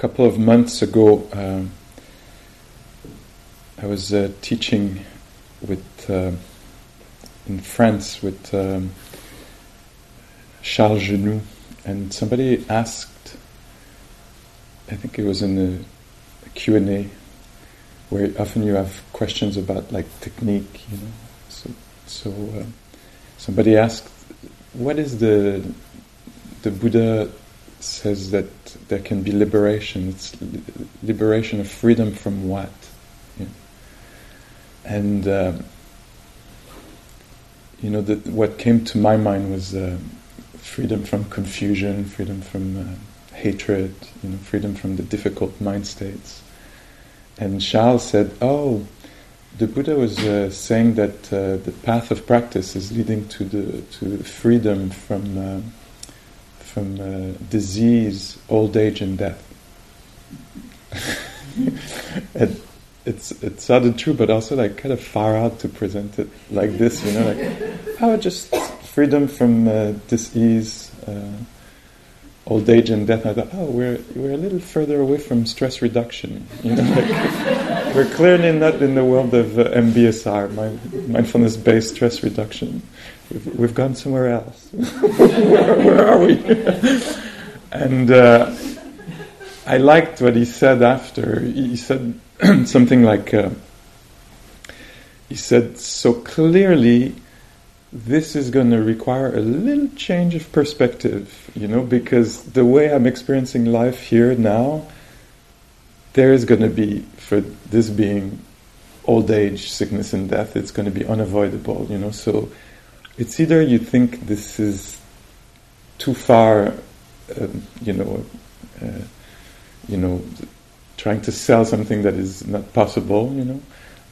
a couple of months ago, um, I was uh, teaching with uh, in France with um, Charles Genoud, and somebody asked. I think it was in the Q and A, where often you have questions about like technique, you know. So, so uh, somebody asked, "What is the the Buddha says that there can be liberation. It's liberation of freedom from what? And um, you know, the, what came to my mind was uh, freedom from confusion, freedom from uh, hatred, you know, freedom from the difficult mind states. And Charles said, "Oh." The Buddha was uh, saying that uh, the path of practice is leading to the to freedom from uh, from uh, disease, old age, and death. it, it's it sounded true, but also like kind of far out to present it like this, you know, like oh, just freedom from uh, disease, uh, old age, and death. I thought, oh, we're we're a little further away from stress reduction, you know. Like, we're clearly not in the world of uh, MBSR, mindfulness-based stress reduction. We've, we've gone somewhere else. where, where, are we? and uh, I liked what he said after. He said something like, uh, he said, so clearly this is going to require a little change of perspective, you know, because the way I'm experiencing life here now, there is going to be, for this being old age, sickness, and death, it's going to be unavoidable, you know, so it's either you think this is too far, um, you know, uh, you know, trying to sell something that is not possible, you know,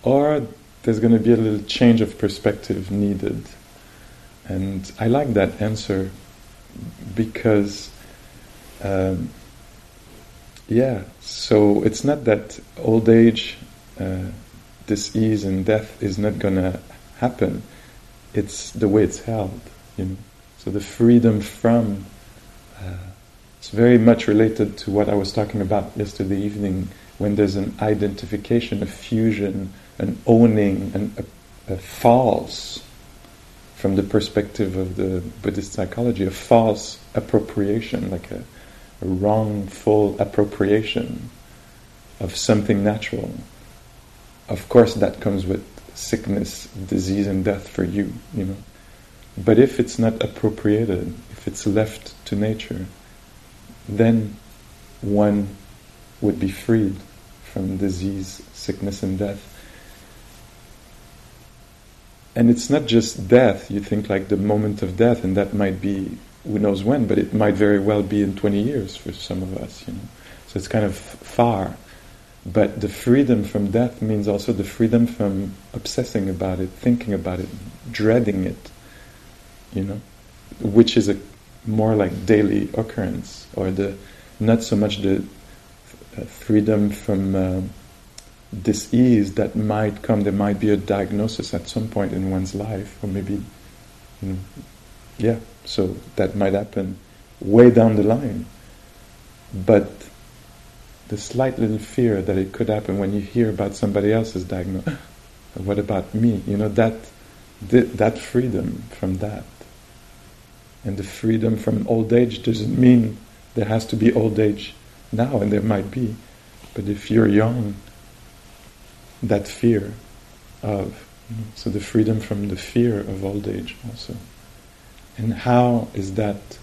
or there's going to be a little change of perspective needed. And I like that answer because, um, yeah, so it's not that old age, uh, disease, and death is not going to happen it's the way it's held, you know. So the freedom from uh, it's very much related to what I was talking about yesterday evening when there's an identification, a fusion, an owning, an, a, a false from the perspective of the Buddhist psychology, a false appropriation, like a, a wrongful appropriation of something natural. Of course, that comes with sickness, disease, and death for you, you know. But if it's not appropriated, if it's left to nature, then one would be freed from disease, sickness, and death. And it's not just death, you think like the moment of death, and that might be who knows when, but it might very well be in 20 years for some of us, you know. So it's kind of far. But the freedom from death means also the freedom from obsessing about it, thinking about it, dreading it, you know, which is a more like daily occurrence, or the not so much the uh, freedom from uh, disease that might come. There might be a diagnosis at some point in one's life, or maybe, you know, yeah. So that might happen way down the line, but the slight little fear that it could happen when you hear about somebody else's diagnosis. what about me? You know that that freedom from that, and the freedom from old age doesn't mean there has to be old age now, and there might be, but if you're young, that fear of you know, so the freedom from the fear of old age also, and how is that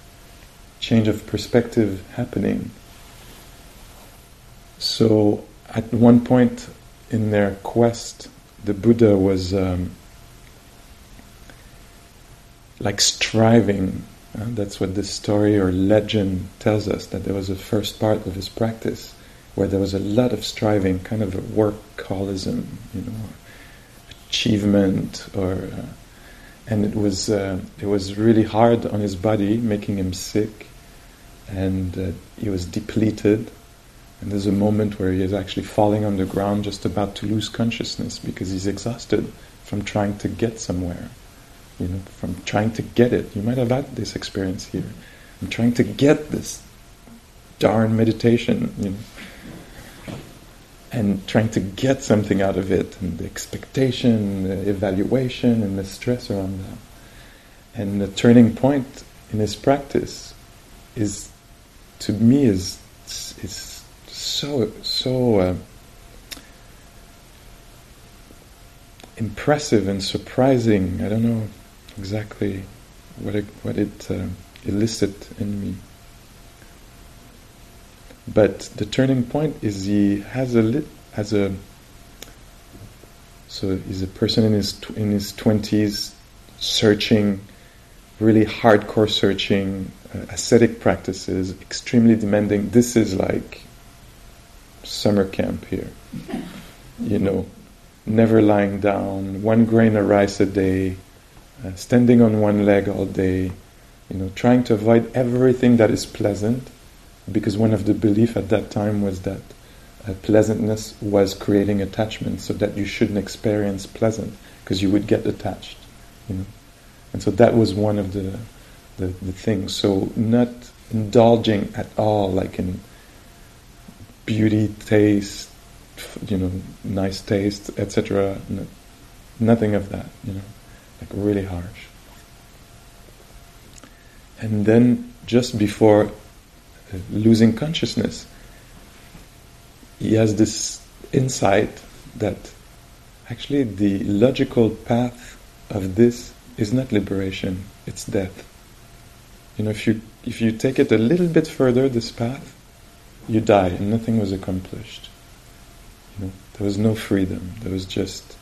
change of perspective happening? So, at one point in their quest, the Buddha was um, like striving. Uh, that's what this story or legend tells us that there was a first part of his practice where there was a lot of striving, kind of a workaholism, you know, achievement, or uh, and it was uh, it was really hard on his body, making him sick, and uh, he was depleted and there's a moment where he is actually falling on the ground, just about to lose consciousness because he's exhausted from trying to get somewhere. You know, from trying to get it. You might have had this experience here. I'm trying to get this darn meditation, you know and trying to get something out of it, and the expectation, the evaluation, and the stress around that. And the turning point in his practice is, to me, is is so so uh, impressive and surprising. I don't know exactly what it, what it uh, elicit in me. But the turning point is he has a lit, has a so he's a person in his tw- in his twenties searching, really hardcore searching, uh, ascetic practices, extremely demanding. This is like summer camp here, you know, never lying down, one grain of rice a day, uh, standing on one leg all day, you know, trying to avoid everything that is pleasant because one of the belief at that time was that uh, pleasantness was creating attachment, so that you shouldn't experience pleasant because you would get attached, you know. And so that was one of the, the, the things. So not indulging at all, like in beauty, taste, you know, nice taste, etc. No, nothing of that, you know, like really harsh. And then just before uh, losing consciousness, he has this insight that actually the logical path of this is not liberation, it's death. You know, if you if you take it a little bit further, this path, you die and nothing was accomplished. You know, there was no freedom. There was just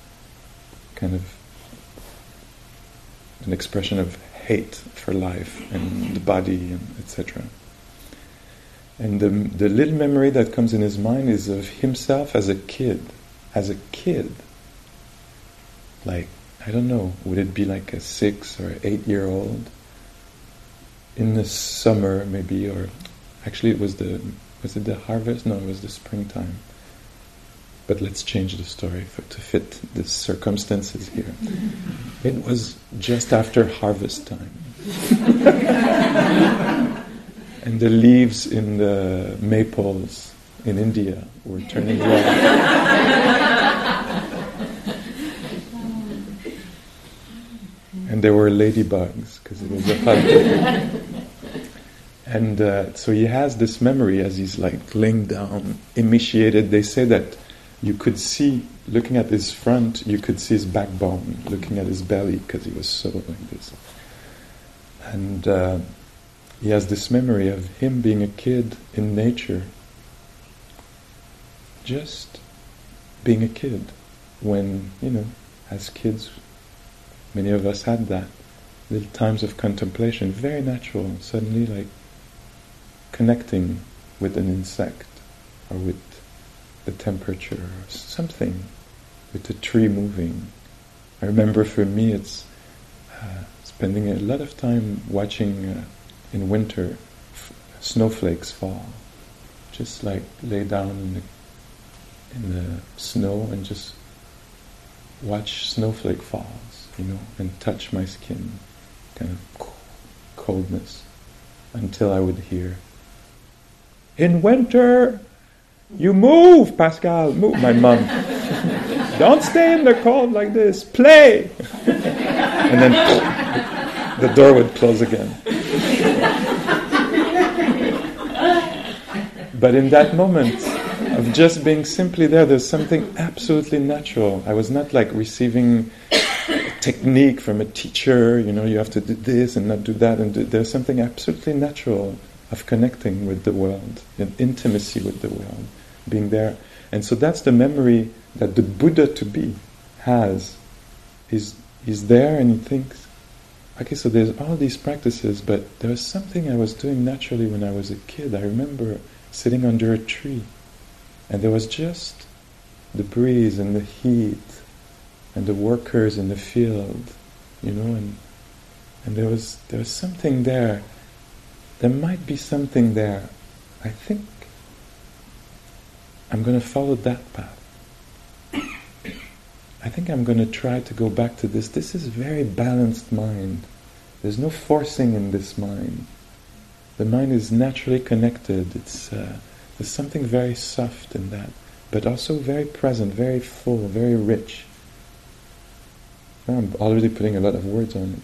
kind of an expression of hate for life and the body and etc. And the, the little memory that comes in his mind is of himself as a kid. As a kid. Like, I don't know, would it be like a six or eight year old? In the summer, maybe, or actually, it was the was it the harvest? No, it was the springtime. But let's change the story for, to fit the circumstances here. It was just after harvest time. and the leaves in the maples in India were turning red. and there were ladybugs because it was a hot And uh, so he has this memory as he's like laying down, emaciated. They say that you could see, looking at his front, you could see his backbone, looking at his belly because he was so like this. And uh, he has this memory of him being a kid in nature, just being a kid when, you know, as kids, many of us had that. Little times of contemplation, very natural, suddenly like connecting with an insect or with the temperature or something, with the tree moving. I remember for me it's uh, spending a lot of time watching uh, in winter, f- snowflakes fall. Just like lay down in the, in the snow and just watch snowflake falls, you know, and touch my skin, kind of coldness, until I would hear, "In winter, you move, Pascal, move." My mom, don't stay in the cold like this. Play, and then the door would close again. But in that moment of just being simply there, there's something absolutely natural. I was not like receiving technique from a teacher, you know, you have to do this and not do that. And do, there's something absolutely natural of connecting with the world, in intimacy with the world, being there. And so that's the memory that the Buddha to be has. He's, he's there and he thinks, okay, so there's all these practices, but there was something I was doing naturally when I was a kid. I remember sitting under a tree. And there was just the breeze and the heat and the workers in the field, you know, and and there was there was something there. There might be something there. I think I'm going to follow that path. I think I'm going to try to go back to this. This is very balanced mind. There's no forcing in this mind. The mind is naturally connected. It's uh, there's something very soft in that, but also very present, very full, very rich. I'm already putting a lot of words on it,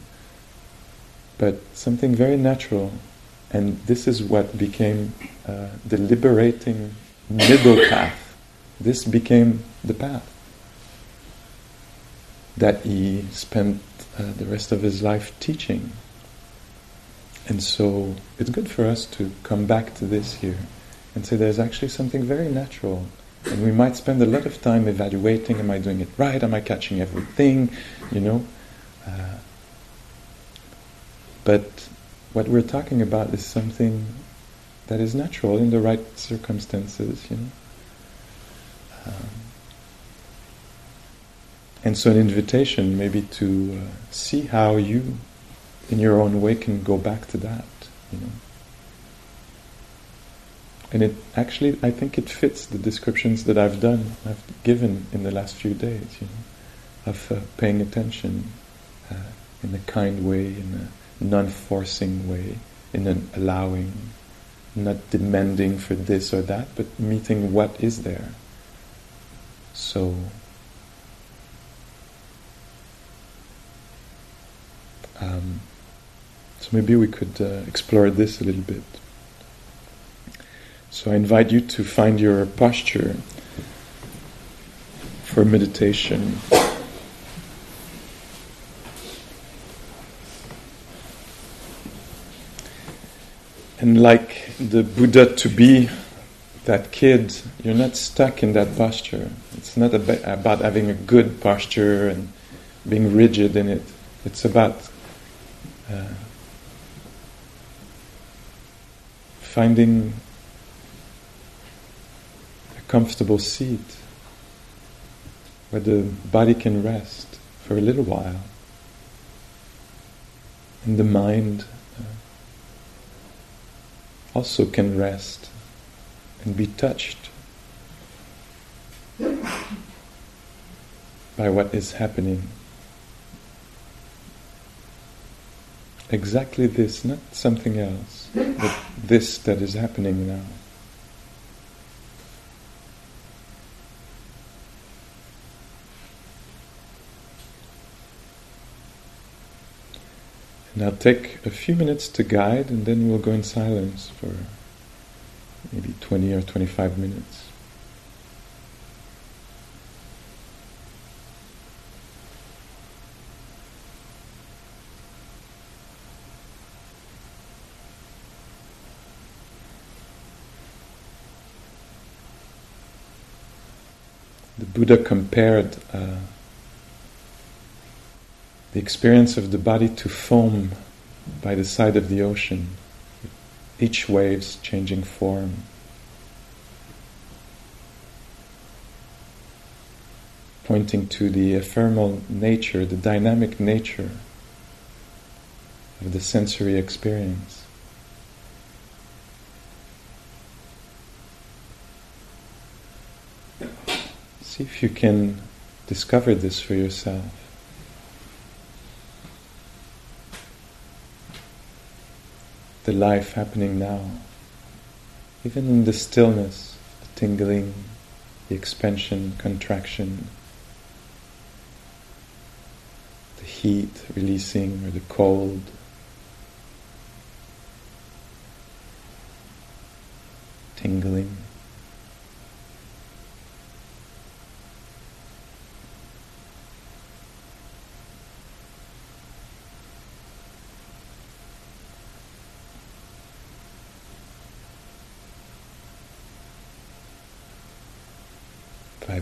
but something very natural, and this is what became uh, the liberating middle path. This became the path that he spent uh, the rest of his life teaching. And so it's good for us to come back to this here and say there's actually something very natural. And we might spend a lot of time evaluating am I doing it right? Am I catching everything? You know? Uh, but what we're talking about is something that is natural in the right circumstances, you know? Um, and so, an invitation maybe to uh, see how you, in your own way, can go back to that, you know. And it actually, I think it fits the descriptions that I've done, I've given in the last few days, you know, of uh, paying attention uh, in a kind way, in a non-forcing way, in an allowing, not demanding for this or that, but meeting what is there. So Um, so maybe we could uh, explore this a little bit. So I invite you to find your posture for meditation. And like the Buddha to be that kid, you're not stuck in that posture. It's not about having a good posture and being rigid in it. It's about uh, finding a comfortable seat where the body can rest for a little while and the mind also can rest and be touched by what is happening. exactly this, not something else, but this that is happening now. Now take a few minutes to guide and then we'll go in silence for maybe 20 or 25 minutes. The Buddha compared uh, the experience of the body to foam by the side of the ocean, each wave's changing form. Pointing to the ephemeral nature, the dynamic nature of the sensory experience. See if you can discover this for yourself. The life happening now, even in the stillness, the tingling, the expansion, contraction, the heat releasing or the cold. Tingling.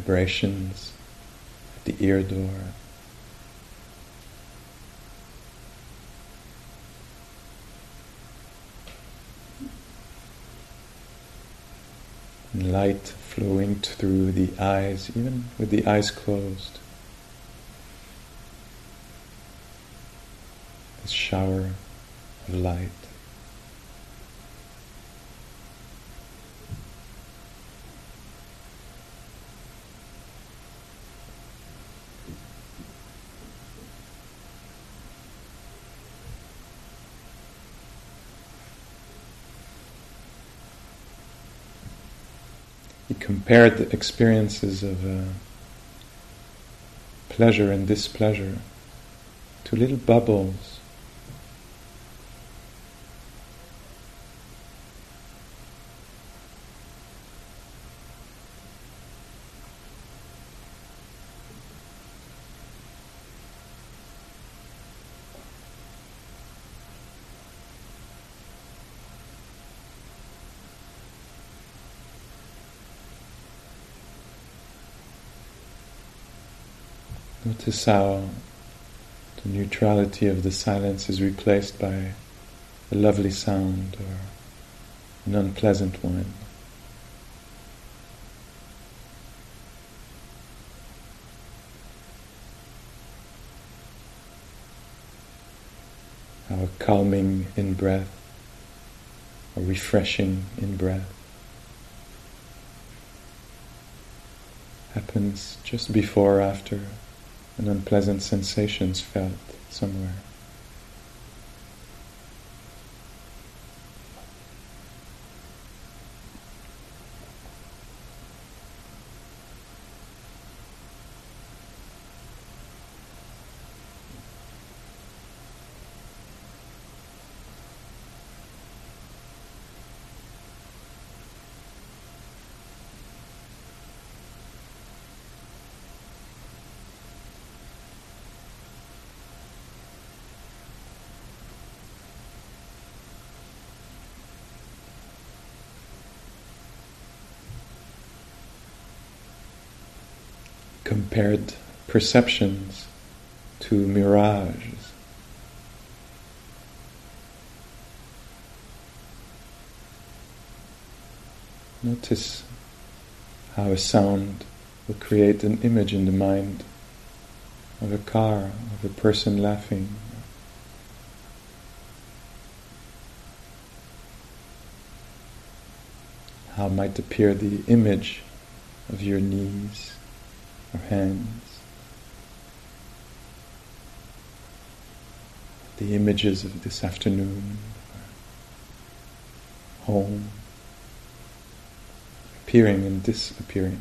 Vibrations at the ear door. light flowing through the eyes, even with the eyes closed. This shower of light. Compared the experiences of uh, pleasure and displeasure to little bubbles Notice how the neutrality of the silence is replaced by a lovely sound or an unpleasant one. A calming in breath, a refreshing in breath happens just before or after and unpleasant sensations felt somewhere. Compared perceptions to mirages. Notice how a sound will create an image in the mind of a car, of a person laughing. How might appear the image of your knees hands. The images of this afternoon, home, appearing and disappearing.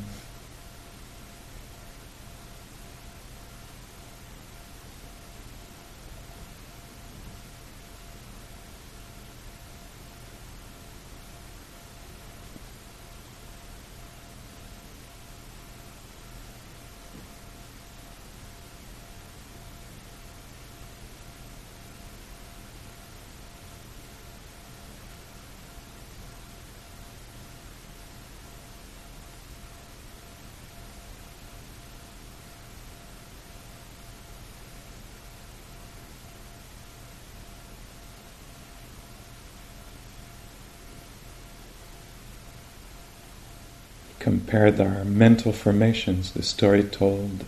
Compared our mental formations, the story told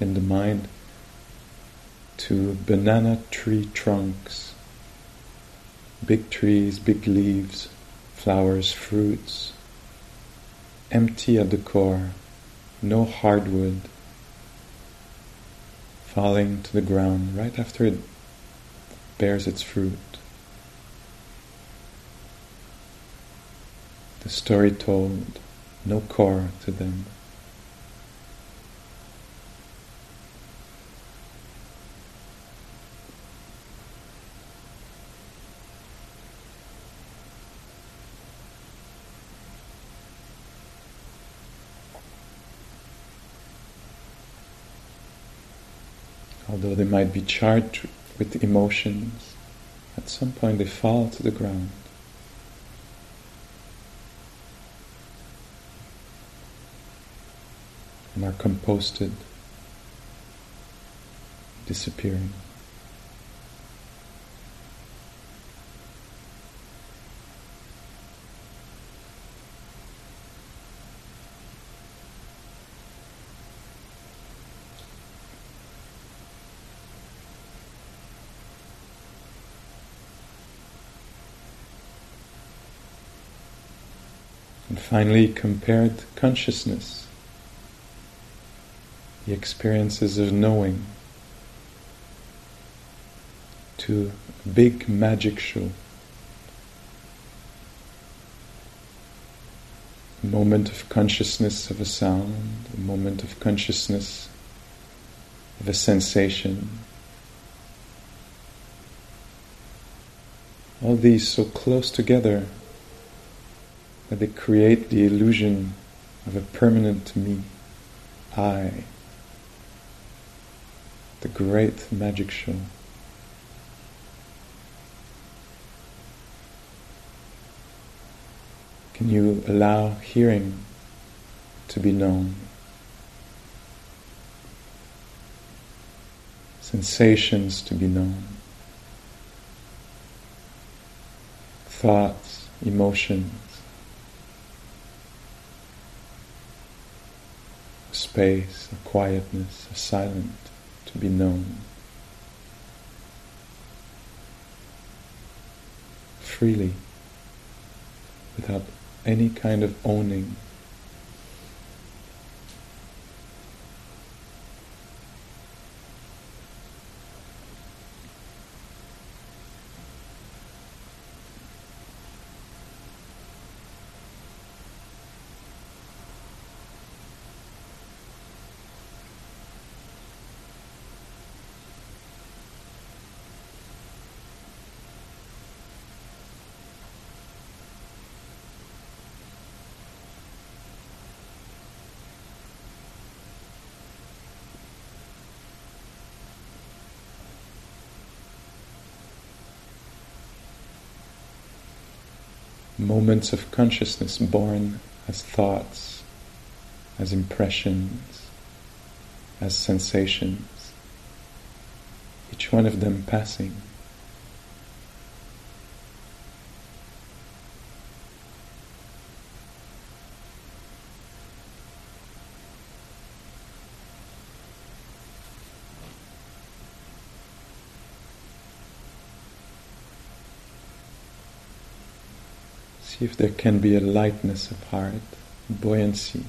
in the mind, to banana tree trunks, big trees, big leaves, flowers, fruits, empty at the core, no hardwood, falling to the ground right after it bears its fruit. The story told no core to them. Although they might be charged with emotions, at some point they fall to the ground. And are composted, disappearing. And finally, compared consciousness experiences of knowing to a big magic show. a moment of consciousness of a sound, a moment of consciousness of a sensation. All these so close together that they create the illusion of a permanent me, I, the great magic show. Can you allow hearing to be known? Sensations to be known? Thoughts, emotions? space, a quietness, a silence to be known. Freely, without any kind of owning. Moments of consciousness born as thoughts, as impressions, as sensations, each one of them passing. See if there can be a lightness of heart, buoyancy.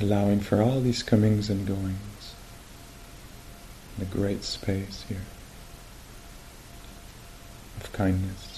Allowing for all these comings and goings in the great space here of kindness.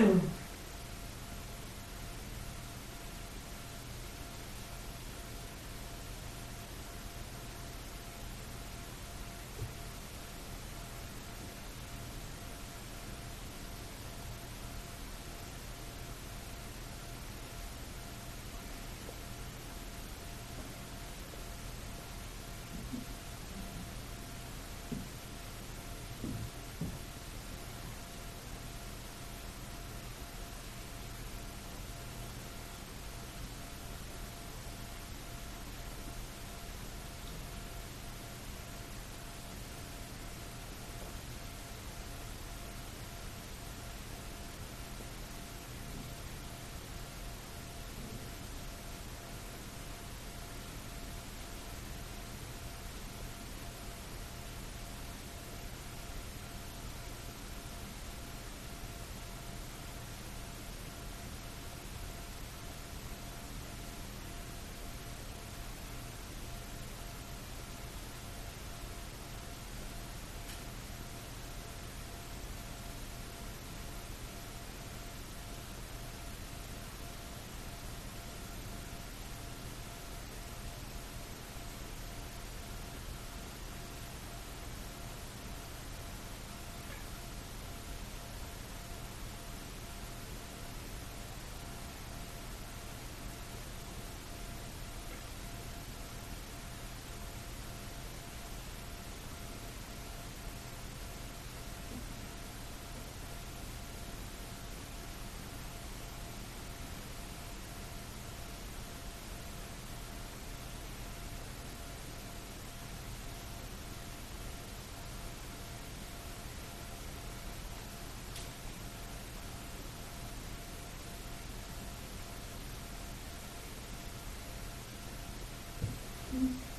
Hum. Mm-hmm.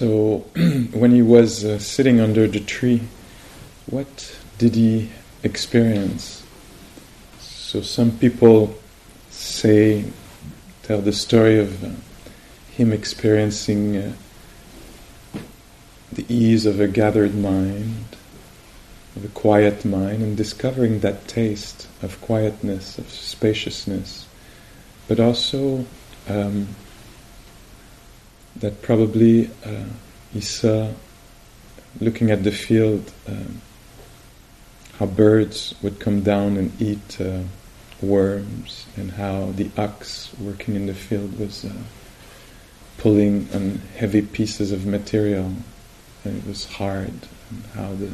So, when he was uh, sitting under the tree, what did he experience? So, some people say, tell the story of uh, him experiencing uh, the ease of a gathered mind, of a quiet mind, and discovering that taste of quietness, of spaciousness, but also um, that probably uh, he saw, looking at the field, um, how birds would come down and eat uh, worms, and how the ox working in the field was uh, pulling on heavy pieces of material, and it was hard, and how the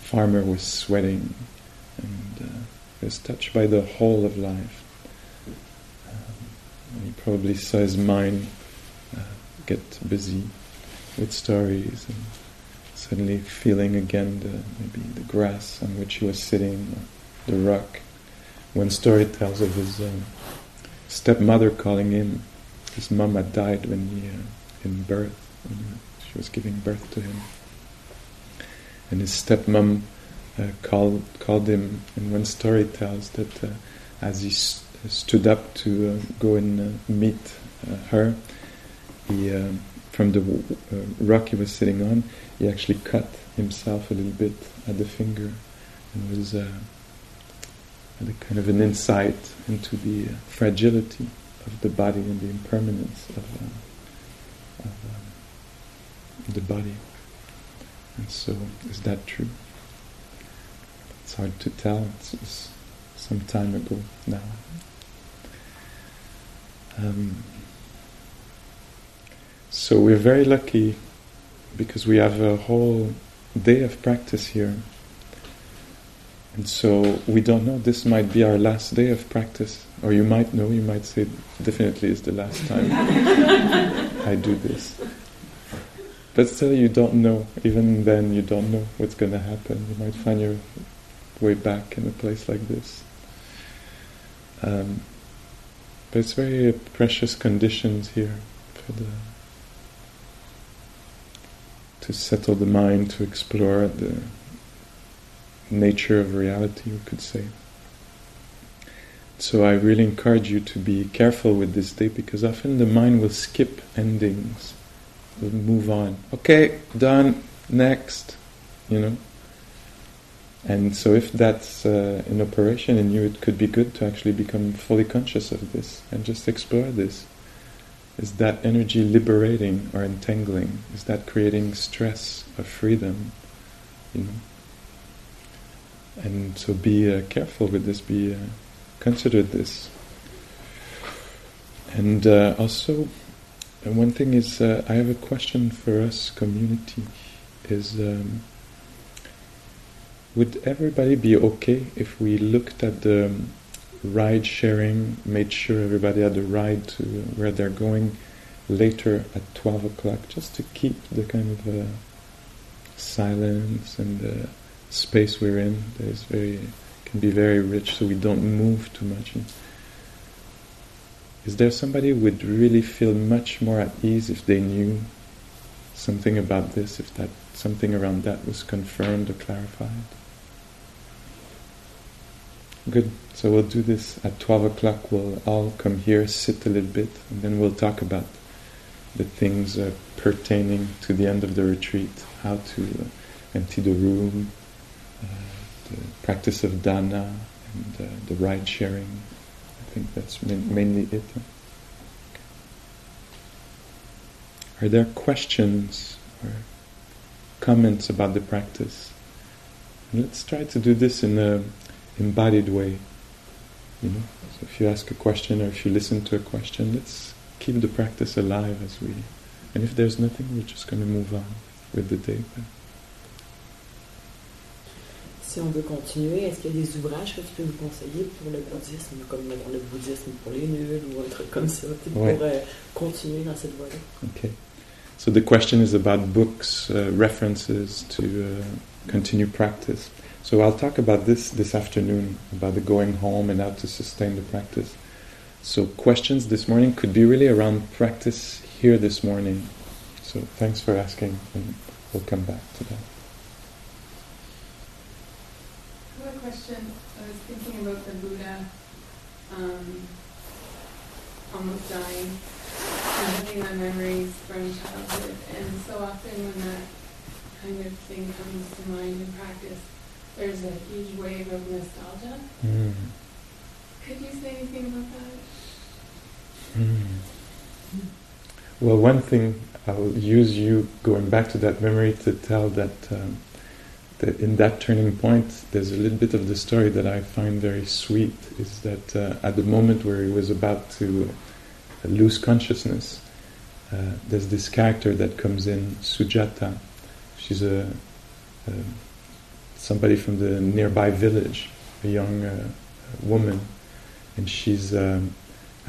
farmer was sweating, and uh, was touched by the whole of life. Um, he probably saw his mind uh, get busy with stories and suddenly feeling again the, maybe the grass on which he was sitting, the rock. One story tells of his um, stepmother calling him. His mom had died when he, uh, in birth, when she was giving birth to him. And his stepmom uh, called called him. And one story tells that uh, as he st- stood up to uh, go and uh, meet her, he from the uh, rock he was sitting on, he actually cut himself a little bit at the finger, and was uh, had a kind of an insight into the uh, fragility of the body and the impermanence of, uh, of um, the body. And so, is that true? It's hard to tell. It's, it's some time ago now. Um, so we're very lucky because we have a whole day of practice here. And so we don't know, this might be our last day of practice. Or you might know, you might say, definitely is the last time I do this. But still, you don't know. Even then, you don't know what's going to happen. You might find your way back in a place like this. Um, but it's very precious conditions here for the to settle the mind, to explore the nature of reality, we could say. So I really encourage you to be careful with this day because often the mind will skip endings, will move on. Okay, done, next, you know. And so if that's uh, in operation in you, it could be good to actually become fully conscious of this and just explore this. Is that energy liberating or entangling? Is that creating stress or freedom? You know. And so be uh, careful with this. Be uh, consider this. And uh, also, one thing is, uh, I have a question for us community. Is um, would everybody be okay if we looked at the um, ride sharing, made sure everybody had a ride to where they're going later at 12 o'clock, just to keep the kind of uh, silence and the space we're in. There's very can be very rich, so we don't move too much. And is there somebody who would really feel much more at ease if they knew something about this, if that something around that was confirmed or clarified? Good. So we'll do this at 12 o'clock. We'll all come here, sit a little bit, and then we'll talk about the things uh, pertaining to the end of the retreat how to uh, empty the room, uh, the practice of dana, and uh, the ride sharing. I think that's mainly it. Are there questions or comments about the practice? Let's try to do this in a embodied way. You know, so if you ask a question or if you listen to a question, let's keep the practice alive as we. And if there's nothing, we're just going to move on with the day. Si on veut continuer, est-ce qu'il y a des ouvrages que tu peux nous conseiller pour le bouddhisme, comme le bouddhisme pour les nuls ou un truc comme ça, pour ouais. euh, continuer dans cette voie-là? Okay. So the question is about books, uh, references to uh, continue practice. So I'll talk about this this afternoon, about the going home and how to sustain the practice. So questions this morning could be really around practice here this morning. So thanks for asking, and we'll come back to that. I have a question. I was thinking about the Buddha um, almost dying and having my memories from childhood. And so often when that kind of thing comes to mind in practice, there's a huge wave of nostalgia. Mm. Could you say anything about that? Mm. Well, one thing I'll use you going back to that memory to tell that, um, that in that turning point, there's a little bit of the story that I find very sweet. Is that uh, at the moment where he was about to uh, lose consciousness, uh, there's this character that comes in, Sujata. She's a, a somebody from the nearby village, a young uh, woman, and she's um,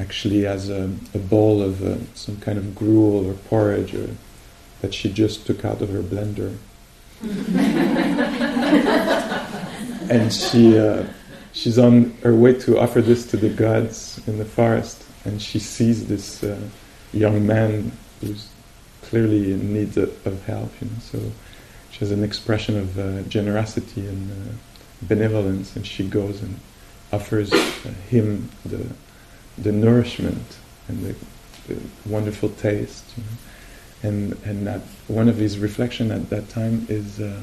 actually has a, a bowl of uh, some kind of gruel or porridge or, that she just took out of her blender. and she uh, she's on her way to offer this to the gods in the forest, and she sees this uh, young man who's clearly in need of, of help. You know, so she has an expression of uh, generosity and uh, benevolence, and she goes and offers uh, him the the nourishment and the, the wonderful taste. You know? And and that one of his reflection at that time is, uh,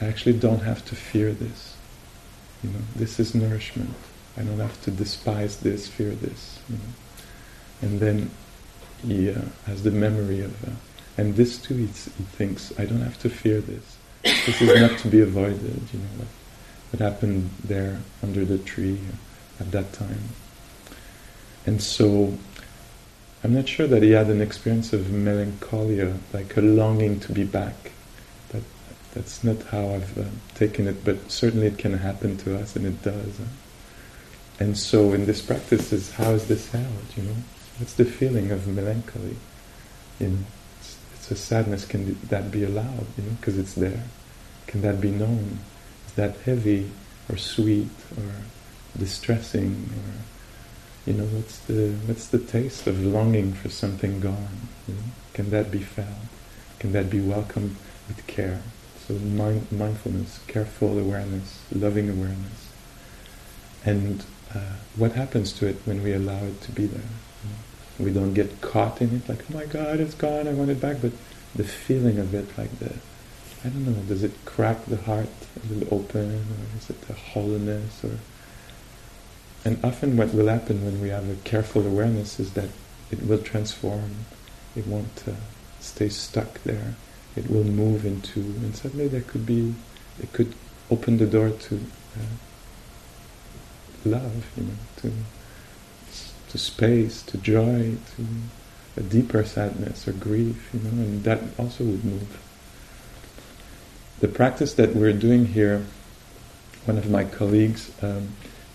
I actually don't have to fear this. You know, this is nourishment. I don't have to despise this, fear this. You know? And then he uh, has the memory of uh, and this too, he thinks, I don't have to fear this. This is not to be avoided, you know, what, what happened there under the tree at that time. And so, I'm not sure that he had an experience of melancholia, like a longing to be back. That, that's not how I've uh, taken it, but certainly it can happen to us, and it does. And so, in this practice, is how is this held? You know, what's the feeling of melancholy? You know, so sadness, can that be allowed, you know, because it's there? Can that be known? Is that heavy or sweet or distressing or, you know, what's the, what's the taste of longing for something gone? You know? Can that be felt? Can that be welcomed with care? So mind, mindfulness, careful awareness, loving awareness. And uh, what happens to it when we allow it to be there? We don't get caught in it like oh my god it's gone i want it back. But the feeling of it like the i don't know does it crack the heart a little open or is it a hollowness or and often what will happen when we have a careful awareness is that it will transform. It won't uh, stay stuck there. It will move into and suddenly there could be it could open the door to uh, love you know to to space, to joy, to a deeper sadness or grief, you know, and that also would move. The practice that we're doing here, one of my colleagues, um,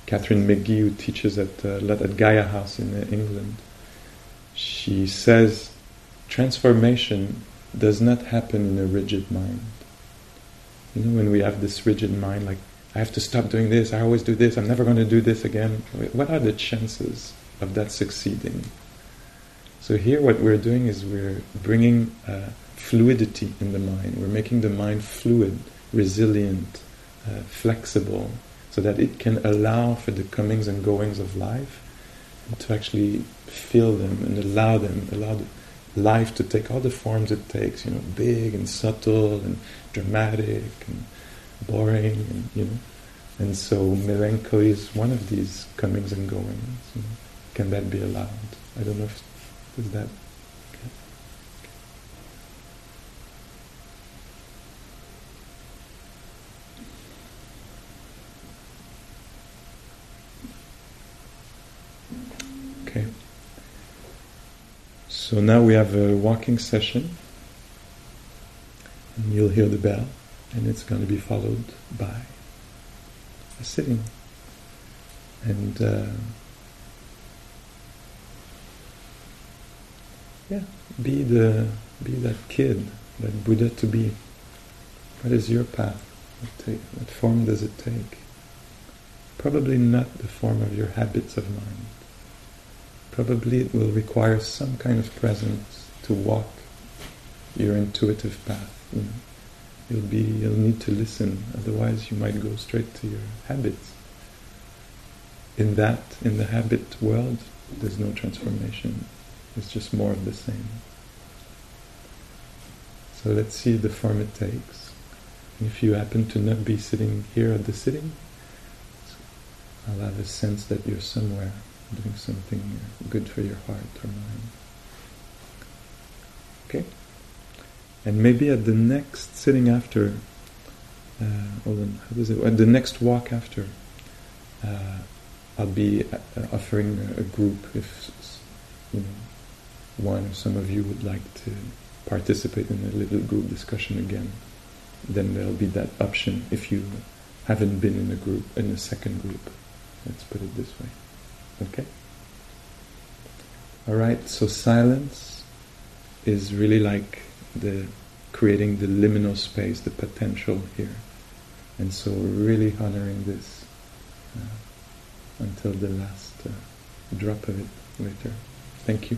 Catherine McGee, who teaches at, uh, at Gaia House in uh, England, she says transformation does not happen in a rigid mind. You know, when we have this rigid mind, like, I have to stop doing this, I always do this, I'm never going to do this again, what are the chances of that succeeding. So here, what we're doing is we're bringing uh, fluidity in the mind. We're making the mind fluid, resilient, uh, flexible, so that it can allow for the comings and goings of life, and to actually feel them and allow them, allow the life to take all the forms it takes. You know, big and subtle and dramatic and boring, and you know. And so melancholy is one of these comings and goings. You know can that be allowed? I don't know if is that okay. So now we have a walking session, and you'll hear the bell, and it's going to be followed by a sitting. And uh, yeah, be the be that kid, that Buddha to be. What is your path? What, take, what form does it take? Probably not the form of your habits of mind. Probably it will require some kind of presence to walk your intuitive path. You know. You'll be you'll need to listen, otherwise you might go straight to your habits. In that, in the habit world, there's no transformation. It's just more of the same. So let's see the form it takes. If you happen to not be sitting here at the sitting, I'll have a sense that you're somewhere doing something good for your heart or mind. Okay? And maybe at the next sitting after, uh, hold on, how does it, at the next walk after, uh, I'll be uh, offering a, a group if, you know, one or some of you would like to participate in a little group discussion again, then there'll be that option if you haven't been in a group, in a second group. Let's put it this way. Okay? Alright, so silence is really like the creating the liminal space, the potential here. And so really honoring this uh, until the last uh, drop of it later. Thank you.